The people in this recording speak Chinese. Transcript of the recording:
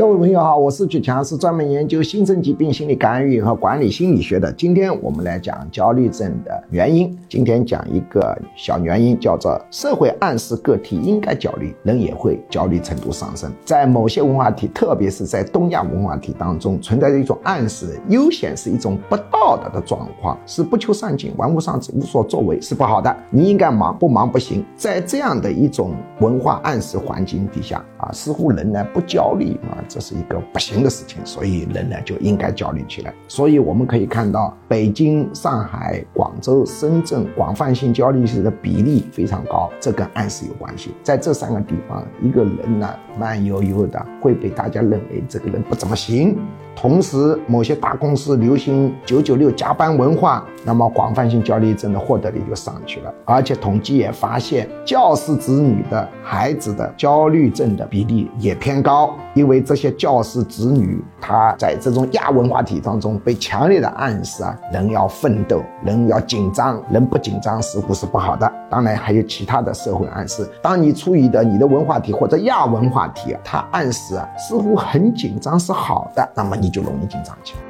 各位朋友好，我是举强，是专门研究新生疾病心理干预和管理心理学的。今天我们来讲焦虑症的原因。今天讲一个小原因，叫做社会暗示个体应该焦虑，人也会焦虑程度上升。在某些文化体，特别是在东亚文化体当中，存在着一种暗示，悠闲是一种不道德的状况，是不求上进、玩物丧志、无所作为，是不好的。你应该忙，不忙不行。在这样的一种文化暗示环境底下，啊，似乎人呢不焦虑啊。这是一个不行的事情，所以人呢就应该焦虑起来。所以我们可以看到，北京、上海、广州、深圳广泛性焦虑的比例非常高，这跟暗示有关系。在这三个地方，一个人呢慢悠悠的会被大家认为这个人不怎么行。同时，某些大公司流行九九六加班文化，那么广泛性焦虑症的获得率就上去了。而且统计也发现，教师子女的孩子的焦虑症的比例也偏高，因为这些教师子女他在这种亚文化体当中被强烈的暗示啊，人要奋斗，人要紧张，人不紧张似乎是不好的。当然还有其他的社会暗示，当你处于的你的文化体或者亚文化体啊，它暗示啊似乎很紧张是好的，那么你就容易紧张起来。